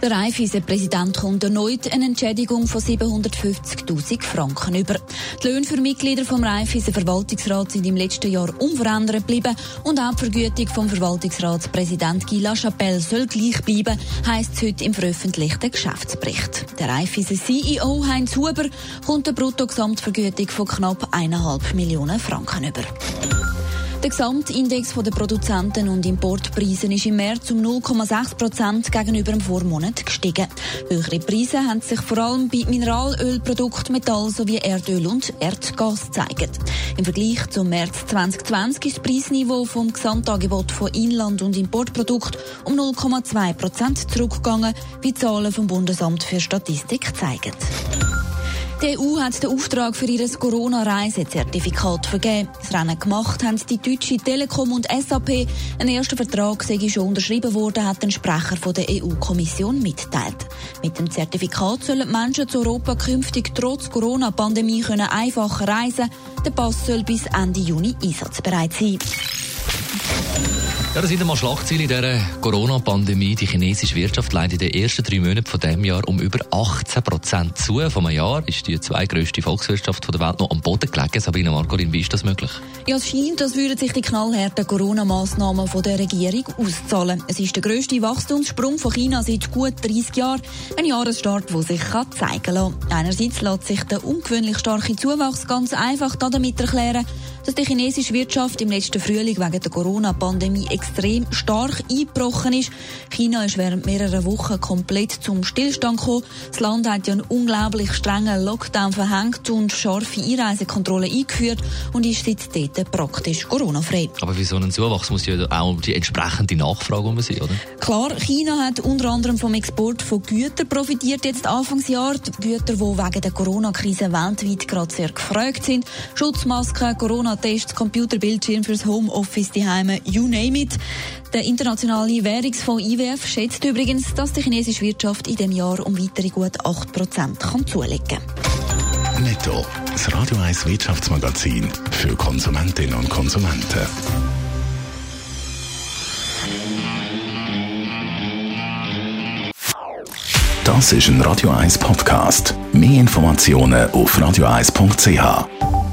Der Raiffeisen-Präsident kommt erneut eine Entschädigung von 750.000 Franken über. Die Löhne für Mitglieder vom Raiffeisen-Verwaltungsrat sind im letzten Jahr unverändert geblieben und auch die Vergütung vom Verwaltungsratspräsident Guy Lachapelle soll gleich bleiben, heisst es heute im veröffentlichten Geschäftsbericht. Der Raiffeisen-CEO Heinz Huber kommt eine Bruttogesamtvergütung von knapp 1,5 Millionen Franken über. Der Gesamtindex der Produzenten- und Importpreise ist im März um 0,6 Prozent gegenüber dem Vormonat gestiegen. Höhere Preise haben sich vor allem bei Mineralölprodukten, Metall sowie Erdöl und Erdgas gezeigt. Im Vergleich zum März 2020 ist das Preisniveau vom Gesamtangebot von Inland- und Importprodukten um 0,2 Prozent zurückgegangen, wie Zahlen vom Bundesamt für Statistik zeigen. Die EU hat den Auftrag für ihr Corona-Reisezertifikat vergeben. Das Rennen gemacht haben die Deutsche Telekom und SAP. Ein erster Vertrag sei schon unterschrieben worden, hat ein Sprecher von der EU-Kommission mitteilt. Mit dem Zertifikat sollen Menschen zu Europa künftig trotz Corona-Pandemie einfacher reisen. Der Pass soll bis Ende Juni einsatzbereit sein. Ja, das sind einmal Schlagzeilen in dieser Corona-Pandemie. Die chinesische Wirtschaft leidet in den ersten drei Monaten von diesem Jahr um über 18 Prozent zu. Einem Jahr ist die zweitgrößte Volkswirtschaft der Welt noch am Boden gelegen. Sabine Margorin, wie ist das möglich? Ja, es scheint, als würden sich die knallharten Corona-Massnahmen der Regierung auszahlen. Es ist der grösste Wachstumssprung von China seit gut 30 Jahren. Ein Jahresstart, der sich kann zeigen kann. Einerseits lässt sich der ungewöhnlich starke Zuwachs ganz einfach damit erklären, dass die chinesische Wirtschaft im letzten Frühling wegen der Corona-Pandemie extrem stark eingebrochen ist. China ist während mehrerer Wochen komplett zum Stillstand gekommen. Das Land hat ja einen unglaublich strengen Lockdown verhängt und scharfe Einreisekontrollen eingeführt und ist seitdem praktisch Corona-frei. Aber für so einen Zuwachs muss ja auch die entsprechende Nachfrage sein, oder? Klar, China hat unter anderem vom Export von Gütern profitiert jetzt Anfangsjahr. Die Güter, die wegen der Corona-Krise weltweit gerade sehr gefragt sind. Schutzmasken, Corona-Tests, Computerbildschirm fürs Homeoffice, die Heime, you name it. Der internationale Währungsfonds IWF schätzt übrigens, dass die chinesische Wirtschaft in dem Jahr um weitere gut 8% kann zulegen kann. Netto, das Radio 1 Wirtschaftsmagazin für Konsumentinnen und Konsumenten. Das ist ein Radio 1 Podcast. Mehr Informationen auf radio1.ch.